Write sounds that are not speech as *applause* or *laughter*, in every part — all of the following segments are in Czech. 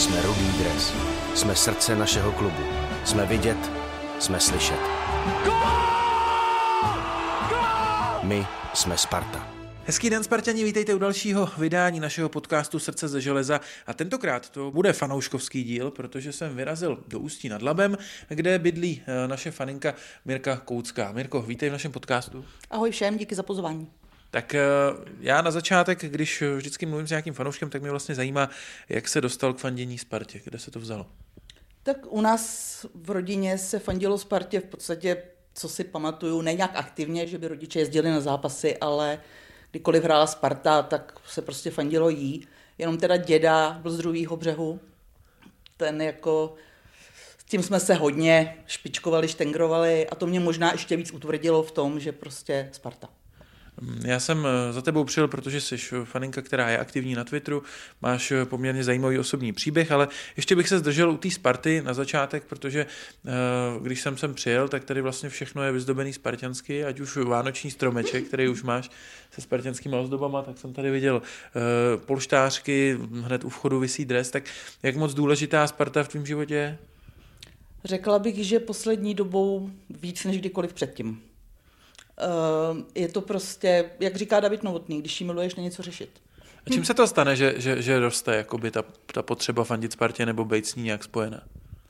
Jsme Rudý dres. Jsme srdce našeho klubu. Jsme vidět, jsme slyšet. My jsme Sparta. Hezký den, Spartani, vítejte u dalšího vydání našeho podcastu Srdce ze železa. A tentokrát to bude fanouškovský díl, protože jsem vyrazil do Ústí nad Labem, kde bydlí eh, naše faninka Mirka Koucká. Mirko, vítej v našem podcastu. Ahoj všem, díky za pozvání. Tak eh, já na začátek, když vždycky mluvím s nějakým fanouškem, tak mě vlastně zajímá, jak se dostal k fandění Spartě, kde se to vzalo. Tak u nás v rodině se fandilo Spartě v podstatě, co si pamatuju, ne nějak aktivně, že by rodiče jezdili na zápasy, ale kdykoliv hrála Sparta, tak se prostě fandilo jí. Jenom teda děda byl z druhého břehu, ten jako s tím jsme se hodně špičkovali, štengrovali a to mě možná ještě víc utvrdilo v tom, že prostě Sparta. Já jsem eh, za tebou přijel, protože jsi faninka, která je aktivní na Twitteru, máš eh, poměrně zajímavý osobní příběh, ale ještě bych se zdržel u té Sparty na začátek, protože eh, když jsem sem přijel, tak tady vlastně všechno je vyzdobený spartiansky, ať už vánoční stromeček, který už máš se spartianskými ozdobama, tak jsem tady viděl polštářky, hned u vchodu visí dres, tak jak moc důležitá Sparta v tvém životě je? Řekla bych, že poslední dobou víc než kdykoliv předtím. Ehm, je to prostě, jak říká David Novotný, když jí miluješ, není co řešit. A čím se to stane, že, že, že roste jakoby ta, ta potřeba fandit Spartě nebo být s ní nějak spojená?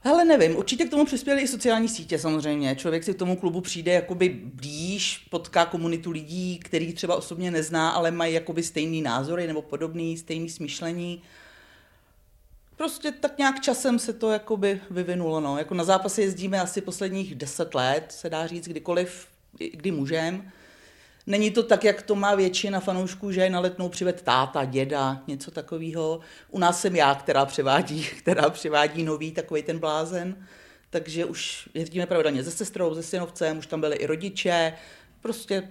Hele, nevím, určitě k tomu přispěly i sociální sítě samozřejmě. Člověk si k tomu klubu přijde jakoby blíž, potká komunitu lidí, který třeba osobně nezná, ale mají jakoby stejný názory nebo podobný, stejný smýšlení. Prostě tak nějak časem se to jakoby vyvinulo. No. Jako na zápasy jezdíme asi posledních deset let, se dá říct, kdykoliv kdy můžem. Není to tak, jak to má většina fanoušků, že je na letnou přived táta, děda, něco takového. U nás jsem já, která převádí, *laughs* která převádí nový takový ten blázen. Takže už jezdíme pravidelně se sestrou, se synovcem, už tam byli i rodiče. Prostě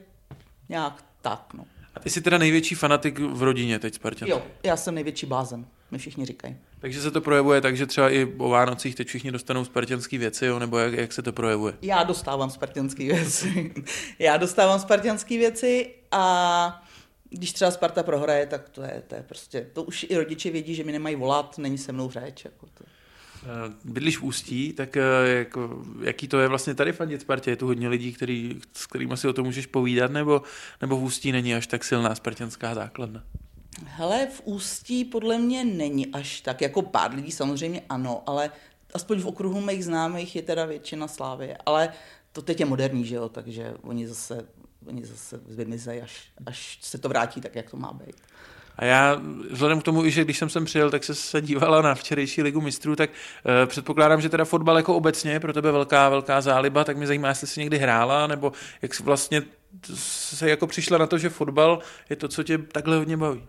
nějak tak, no. A ty jsi teda největší fanatik v rodině teď Spartan? Jo, já jsem největší blázen, mi všichni říkají. Takže se to projevuje tak, že třeba i o Vánocích teď všichni dostanou spartianské věci, jo? nebo jak, jak se to projevuje? Já dostávám spartianské věci. já dostávám spartianské věci a když třeba Sparta prohraje, tak to je, to je prostě, to už i rodiče vědí, že mi nemají volat, není se mnou řeč. Jako to. Eh, bydlíš v Ústí, tak eh, jako, jaký to je vlastně tady fandit Spartě? Je tu hodně lidí, který, s kterými si o tom můžeš povídat, nebo, nebo v Ústí není až tak silná spartianská základna? Hele, v Ústí podle mě není až tak, jako pár lidí samozřejmě ano, ale aspoň v okruhu mých známých je teda většina Slávy, ale to teď je moderní, že jo, takže oni zase, oni zase vymizejí, až, až se to vrátí tak, jak to má být. A já, vzhledem k tomu, že když jsem sem přijel, tak se se dívala na včerejší ligu mistrů, tak uh, předpokládám, že teda fotbal jako obecně je pro tebe velká, velká záliba, tak mě zajímá, jestli jsi někdy hrála, nebo jak vlastně se jako přišla na to, že fotbal je to, co tě takhle hodně baví.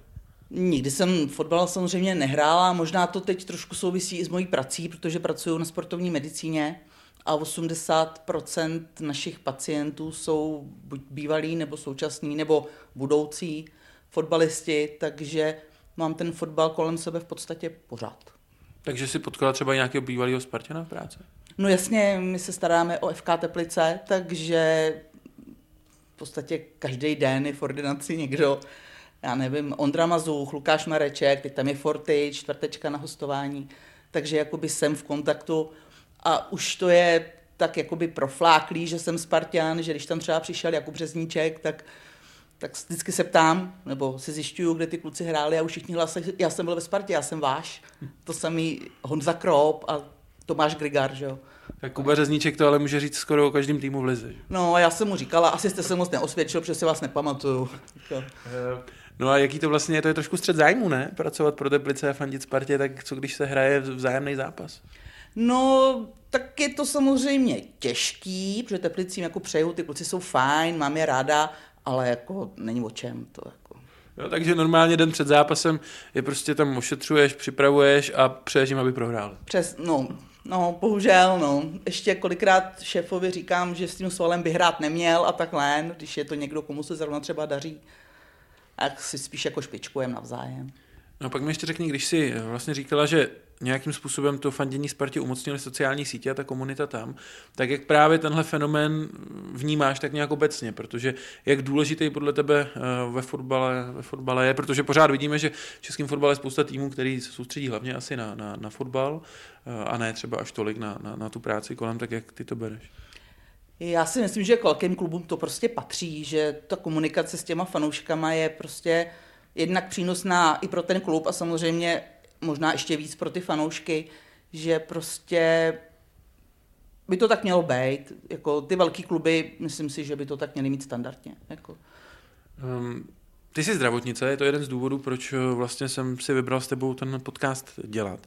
Nikdy jsem fotbal samozřejmě nehrála, možná to teď trošku souvisí i s mojí prací, protože pracuji na sportovní medicíně a 80% našich pacientů jsou buď bývalí, nebo současní, nebo budoucí fotbalisti, takže mám ten fotbal kolem sebe v podstatě pořád. Takže si potkala třeba nějakého bývalého Spartana v práci? No jasně, my se staráme o FK Teplice, takže v podstatě každý den je v ordinaci někdo, já nevím, Ondra Mazuch, Lukáš Mareček, teď tam je Forty, čtvrtečka na hostování, takže jakoby jsem v kontaktu a už to je tak jakoby profláklý, že jsem Spartan, že když tam třeba přišel Jakub Březníček, tak tak vždycky se ptám, nebo si zjišťuju, kde ty kluci hráli a už všichni hlásili, já jsem byl ve Spartě, já jsem váš. To samý Honza Krop a Tomáš Grigar, že jo. Tak Kuba Řezníček to ale může říct skoro o každém týmu v lize. No a já jsem mu říkala, asi jste se moc neosvědčil, protože si vás nepamatuju. No a jaký to vlastně je, to je trošku střed zájmu, ne? Pracovat pro Teplice a fandit Spartě, tak co když se hraje vzájemný zápas? No, tak je to samozřejmě těžký, protože Teplicím jako přeju, ty kluci jsou fajn, mám je ráda, ale jako není o čem to jako. Jo, takže normálně den před zápasem je prostě tam ošetřuješ, připravuješ a přeješ jim, aby prohráli. Přes, no, no, bohužel, no. Ještě kolikrát šéfovi říkám, že s tím svalem by hrát neměl a takhle, když je to někdo, komu se zrovna třeba daří. A si spíš jako špičkujem navzájem. No pak mi ještě řekni, když jsi vlastně říkala, že nějakým způsobem to fandění Spartě umocnili sociální sítě a ta komunita tam, tak jak právě tenhle fenomén vnímáš tak nějak obecně, protože jak důležitý podle tebe eh, ve fotbale, ve fotbale je, protože pořád vidíme, že v českém fotbale je spousta týmů, který se soustředí hlavně asi na, na, na fotbal eh, a ne třeba až tolik na, na, na tu práci kolem, tak jak ty to bereš? Já si myslím, že k velkým klubům to prostě patří, že ta komunikace s těma fanouškama je prostě jednak přínosná i pro ten klub a samozřejmě možná ještě víc pro ty fanoušky, že prostě by to tak mělo být. Jako ty velké kluby, myslím si, že by to tak měly mít standardně. Jako. Um, ty jsi zdravotnice, je to jeden z důvodů, proč eh, vlastně jsem si vybral s tebou ten podcast dělat.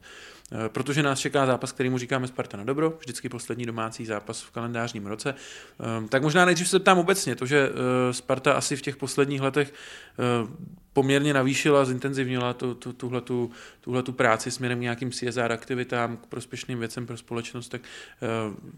Eh, protože nás čeká zápas, který mu říkáme Sparta na dobro, vždycky poslední domácí zápas v kalendářním roce. Ehm, tak možná nejdřív se ptám obecně, to, že eh, Sparta asi v těch posledních letech poměrně navýšila, zintenzivnila tu, tu, tuhletu, tuhletu práci směrem k nějakým CSR aktivitám, k prospěšným věcem pro společnost, tak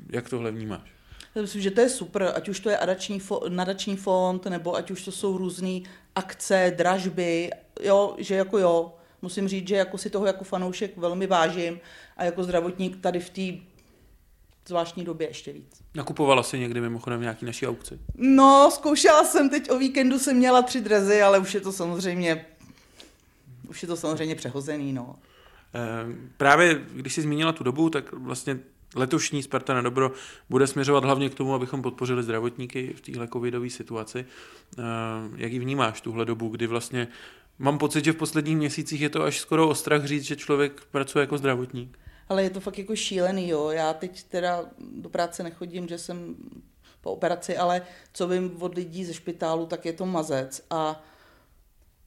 jak tohle vnímáš? Myslím, že to je super, ať už to je adační fo- nadační fond, nebo ať už to jsou různé akce, dražby, jo, že jako jo, musím říct, že jako si toho jako fanoušek velmi vážím a jako zdravotník tady v té zvláštní době ještě víc. Nakupovala si někdy mimochodem nějaký naší aukci? No, zkoušela jsem teď o víkendu, jsem měla tři drezy, ale už je to samozřejmě, už je to samozřejmě přehozený, no. E, právě když jsi zmínila tu dobu, tak vlastně letošní Sparta na dobro bude směřovat hlavně k tomu, abychom podpořili zdravotníky v téhle covidové situaci. Eh, jak ji vnímáš, tuhle dobu, kdy vlastně mám pocit, že v posledních měsících je to až skoro ostrach říct, že člověk pracuje jako zdravotník. Ale je to fakt jako šílený, jo. Já teď teda do práce nechodím, že jsem po operaci, ale co vím od lidí ze špitálu, tak je to mazec a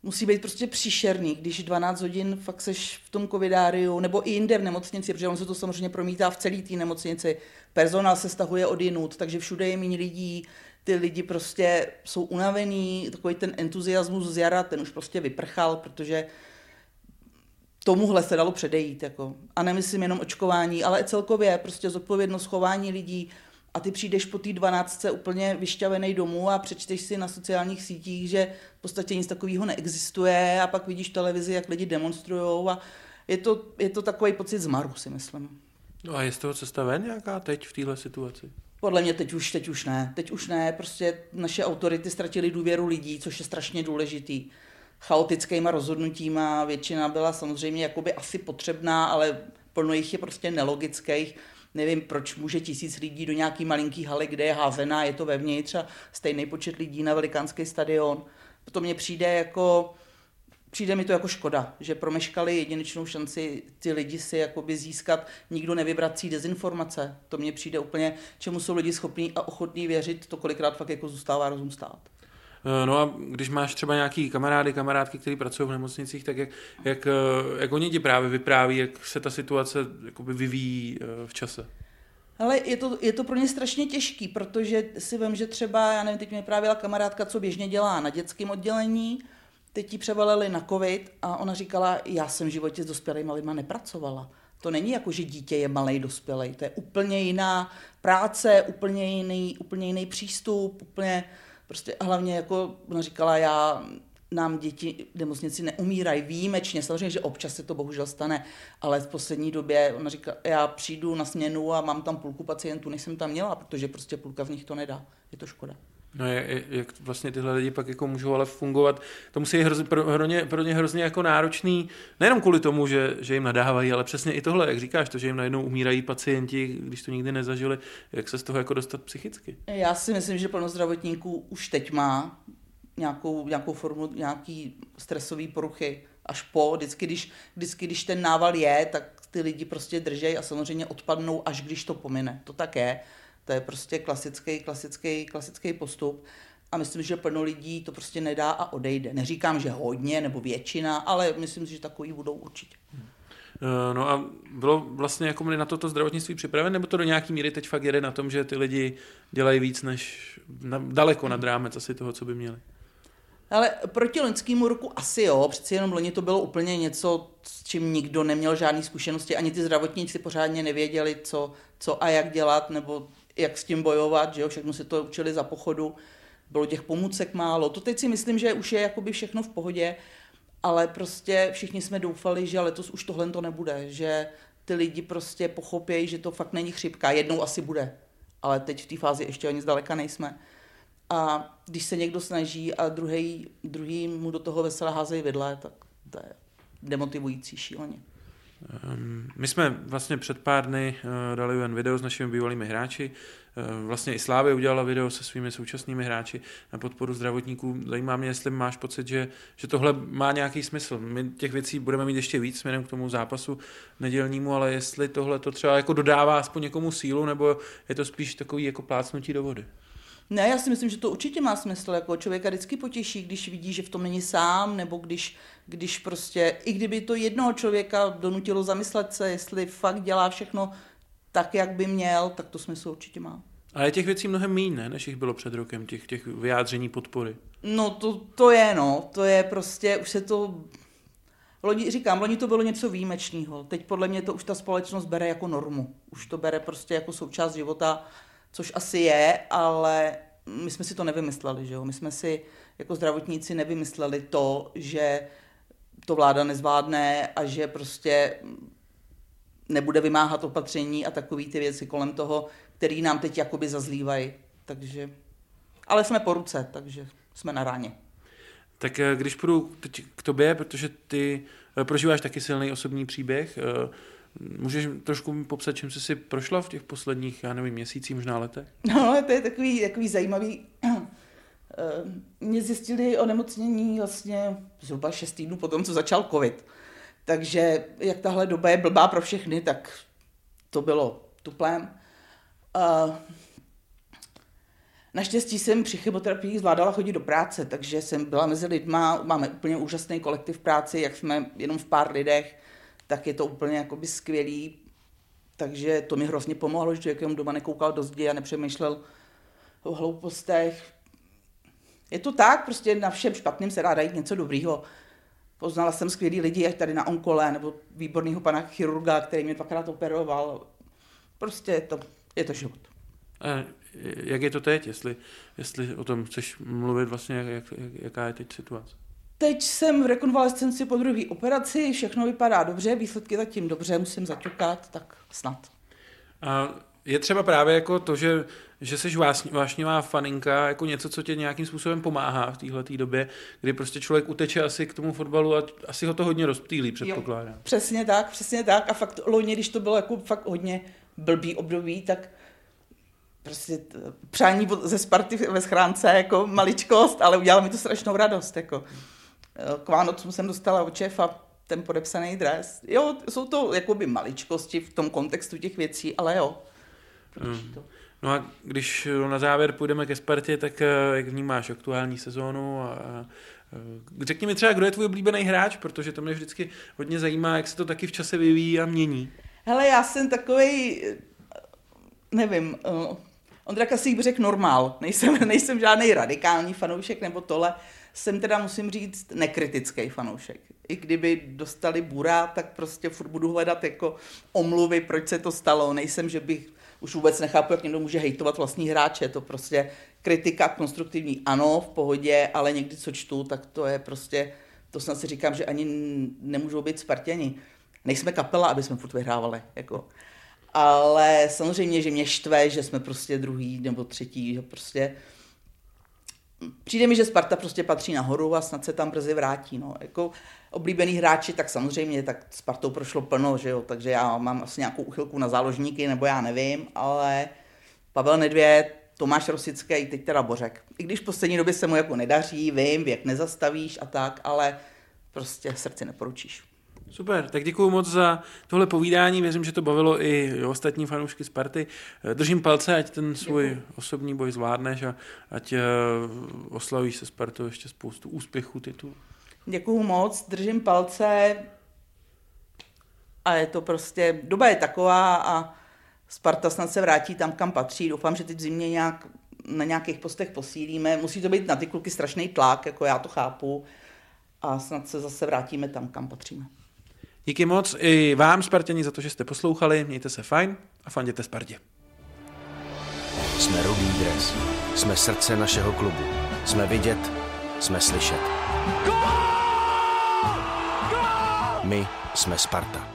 musí být prostě příšerný, když 12 hodin fakt seš v tom covidáriu, nebo i jinde v nemocnici, protože on se to samozřejmě promítá v celé té nemocnici. Personál se stahuje od jinut, takže všude je méně lidí, ty lidi prostě jsou unavený, takový ten entuziasmus z jara, ten už prostě vyprchal, protože tomuhle se dalo předejít. Jako. A nemyslím jenom očkování, ale celkově prostě zodpovědnost chování lidí, a ty přijdeš po té dvanáctce úplně vyšťavený domů a přečteš si na sociálních sítích, že v podstatě nic takového neexistuje a pak vidíš televizi, jak lidi demonstrují a je to, je to takový pocit zmaru, si myslím. No a je z toho cesta ven nějaká teď v téhle situaci? Podle mě teď už, teď už ne. Teď už ne, prostě naše autority ztratily důvěru lidí, což je strašně důležitý. Chaotickýma rozhodnutíma většina byla samozřejmě jakoby asi potřebná, ale plno jich je prostě nelogických nevím, proč může tisíc lidí do nějaký malinký haly, kde je házená, je to vevnitř a stejný počet lidí na velikánský stadion. To mně přijde jako, přijde mi to jako škoda, že promeškali jedinečnou šanci ty lidi si jakoby získat, nikdo nevybrací dezinformace. To mně přijde úplně, čemu jsou lidi schopní a ochotní věřit, to kolikrát fakt jako zůstává rozum stát. Eh, no a když máš třeba nějaký kamarády, kamarádky, kteří pracují v nemocnicích, tak jak, jak, eh, jak oni ti právě vypráví, jak se ta situace jakoby vyvíjí eh, v čase? Ale je to, je to pro ně strašně těžký, protože si vím, že třeba, já nevím, teď mi právě kamarádka, co běžně dělá na dětském oddělení, teď ji převalili na covid a ona říkala, já jsem v životě s dospělými lidmi nepracovala. To není jako, že dítě je malý dospělý, to je úplně jiná práce, úplně jiný, úplně jiný přístup, úplně Prostě hlavně jako ona říkala, já nám děti v nemocnici neumírají výjimečně, samozřejmě, že občas se to bohužel stane, ale v poslední době ona říká, já přijdu na směnu a mám tam půlku pacientů, než jsem tam měla, protože prostě půlka z nich to nedá. Je to škoda. No je, jak vlastně tyhle lidi pak jako můžou ale fungovat, to musí hrozně, pro, pro, ně, pro ně hrozně jako náročný, nejenom kvůli tomu, že, že jim nadávají, ale přesně i tohle, jak říkáš, to, že jim najednou umírají pacienti, když to nikdy nezažili, jak se z toho jako dostat psychicky. Já si myslím, že plno zdravotníků už teď má nějakou, nějakou formu, nějaký stresový poruchy až po, vždycky když, vždycky, když ten nával je, tak ty lidi prostě držej a samozřejmě odpadnou, až když to pomine. To tak je. To je prostě klasický, klasický, klasický postup. A myslím, že plno lidí to prostě nedá a odejde. Neříkám, že hodně nebo většina, ale myslím si, že takový budou určitě. Eh, no a bylo vlastně jako na toto zdravotnictví připraven, nebo to do nějaký míry teď fakt jede na tom, že ty lidi dělají víc než na, daleko nad rámec asi toho, co by měli? Ale proti loňskému roku asi jo, přeci jenom loni to bylo úplně něco, s čím nikdo neměl žádné zkušenosti, ani ty zdravotníci pořádně nevěděli, co, co a jak dělat, nebo jak s tím bojovat, že jo, všechno se to učili za pochodu, bylo těch pomůcek málo. To teď si myslím, že už je jakoby všechno v pohodě ale prostě všichni jsme doufali, že letos už tohle to nebude, že ty lidi prostě pochopějí, že to fakt není chřipka. Jednou asi bude, ale teď v té fázi ještě ani zdaleka nejsme. A když se někdo snaží a druhý, druhý mu do toho veselé házejí vidle, tak to je demotivující šíleně. Ehm, my jsme vlastně před pár dny eh, dali jen video s našimi bývalými hráči. Eh, vlastně i Slávy udělala video se svými současnými hráči na podporu zdravotníků. Zajímá mě, jestli máš pocit, že, že tohle má nějaký smysl. My těch věcí budeme mít ještě víc směrem k tomu zápasu nedělnímu, ale jestli tohle to třeba jako dodává aspoň někomu sílu, nebo je to spíš takový jako plácnutí do vody. Ne, já si myslím, že to určitě má smysl. Jako člověka vždycky potěší, když vidí, že v tom není sám, nebo když, když prostě, i kdyby to jednoho člověka donutilo zamyslet se, jestli fakt dělá všechno tak, jak by měl, tak to smysl určitě má. Ale těch věcí mnohem méně, ne, než jich bylo před rokem, těch, těch vyjádření podpory. No to, to je, no. To je prostě, už se to... Loni, říkám, loni to bylo něco výjimečného. Teď podle mě to už ta společnost bere jako normu. Už to bere prostě jako součást života což asi je, ale my jsme si to nevymysleli, že jo? My jsme si jako zdravotníci nevymysleli to, že to vláda nezvládne a že prostě nebude vymáhat opatření a takové ty věci kolem toho, který nám teď jakoby zazlívají. Takže, ale jsme po ruce, takže jsme na ráně. Tak eh, když půjdu teď k tobě, protože ty eh, prožíváš taky silný osobní příběh, eh, Můžeš trošku popsat, čím jsi si prošla v těch posledních, já nevím, měsících, možná letech? No, to je takový, takový zajímavý. Eh, mě zjistili onemocnění vlastně zhruba 6 týdnů po tom, co začal covid. Takže jak tahle doba je blbá pro všechny, tak to bylo tuplém. Uh, Naštěstí jsem při chemoterapii zvládala chodit do práce, takže jsem byla mezi lidma, máme úplně úžasný kolektiv práci, jak jsme jenom v pár lidech, tak je to úplně jakoby skvělý. Takže to mi hrozně pomohlo, že člověk jenom doma nekoukal do zdi a nepřemýšlel o hloupostech. Je to tak, prostě na všem špatným se dá dát něco dobrýho. Poznala jsem skvělý lidi, jak tady na onkole, nebo výborného pana chirurga, který mě dvakrát operoval. Prostě je to, je to život. A jak je to teď, jestli, jestli o tom chceš mluvit vlastně, jak, jak, jaká je teď situace? Teď jsem v rekonvalescenci po druhé operaci, všechno vypadá dobře, výsledky zatím dobře, musím zaťukat, tak snad. A je třeba právě jako to, že, že jsi vášnivá faninka, jako něco, co tě nějakým způsobem pomáhá v téhle době, kdy prostě člověk uteče asi k tomu fotbalu a asi ho to hodně rozptýlí, předpokládám. Jo, přesně tak, přesně tak. A fakt loni, když to bylo jako fakt hodně blbý období, tak prostě přání ze Sparty ve schránce, jako maličkost, ale udělalo mi to strašnou radost, jako k Vánocům jsem dostala od šéfa ten podepsaný dres. Jo, jsou to jakoby maličkosti v tom kontextu těch věcí, ale jo. Mm. No a když na závěr půjdeme ke Spartě, tak eh, jak vnímáš aktuální sezónu a eh, Řekni mi třeba, kdo je tvůj oblíbený hráč, protože to mě vždycky hodně zajímá, jak se to taky v čase vyvíjí a mění. Hele, já jsem takový, nevím, uh, Ondra Kasík řekl normál, nejsem, *laughs* nejsem žádný radikální fanoušek nebo tohle, jsem teda, musím říct, nekritický fanoušek. I kdyby dostali bura, tak prostě furt budu hledat jako omluvy, proč se to stalo. Nejsem, že bych už vůbec nechápu, jak někdo může hejtovat vlastní hráče. To prostě kritika konstruktivní, ano, v pohodě, ale někdy, co čtu, tak to je prostě, to snad si říkám, že ani nemůžou být Spartěni. Nejsme kapela, aby jsme furt vyhrávali. Jako. Ale samozřejmě, že mě štve, že jsme prostě druhý nebo třetí, že prostě přijde mi, že Sparta prostě patří nahoru a snad se tam brzy vrátí. No. Jako oblíbený hráči, tak samozřejmě, tak Spartou prošlo plno, že jo, takže já mám asi nějakou uchylku na záložníky, nebo já nevím, ale Pavel Nedvěd, Tomáš Rosický, teď teda Bořek. I když v poslední době se mu jako nedaří, vím, věk nezastavíš a tak, ale prostě srdci neporučíš. Super, tak děkuji moc za tohle povídání. Věřím, že to bavilo i ostatní fanoušky Sparty. Držím palce, ať ten svůj děkuji. osobní boj zvládneš a ať eh, oslavíš se Spartou ještě spoustu úspěchů titulů. Děkuji moc, držím palce a je to prostě, doba je taková a Sparta snad se vrátí tam, kam patří. Doufám, že teď zimě nějak na nějakých postech posílíme. Musí to být na ty kluky strašný tlak, jako já to chápu. A snad se zase vrátíme tam, kam patříme. Díky moc i vám, Spartěni, za to, že jste poslouchali. Mějte se fajn a fanděte Spartě. Jsme Rudý dres. Jsme srdce našeho klubu. Jsme vidět, jsme slyšet. My jsme Sparta.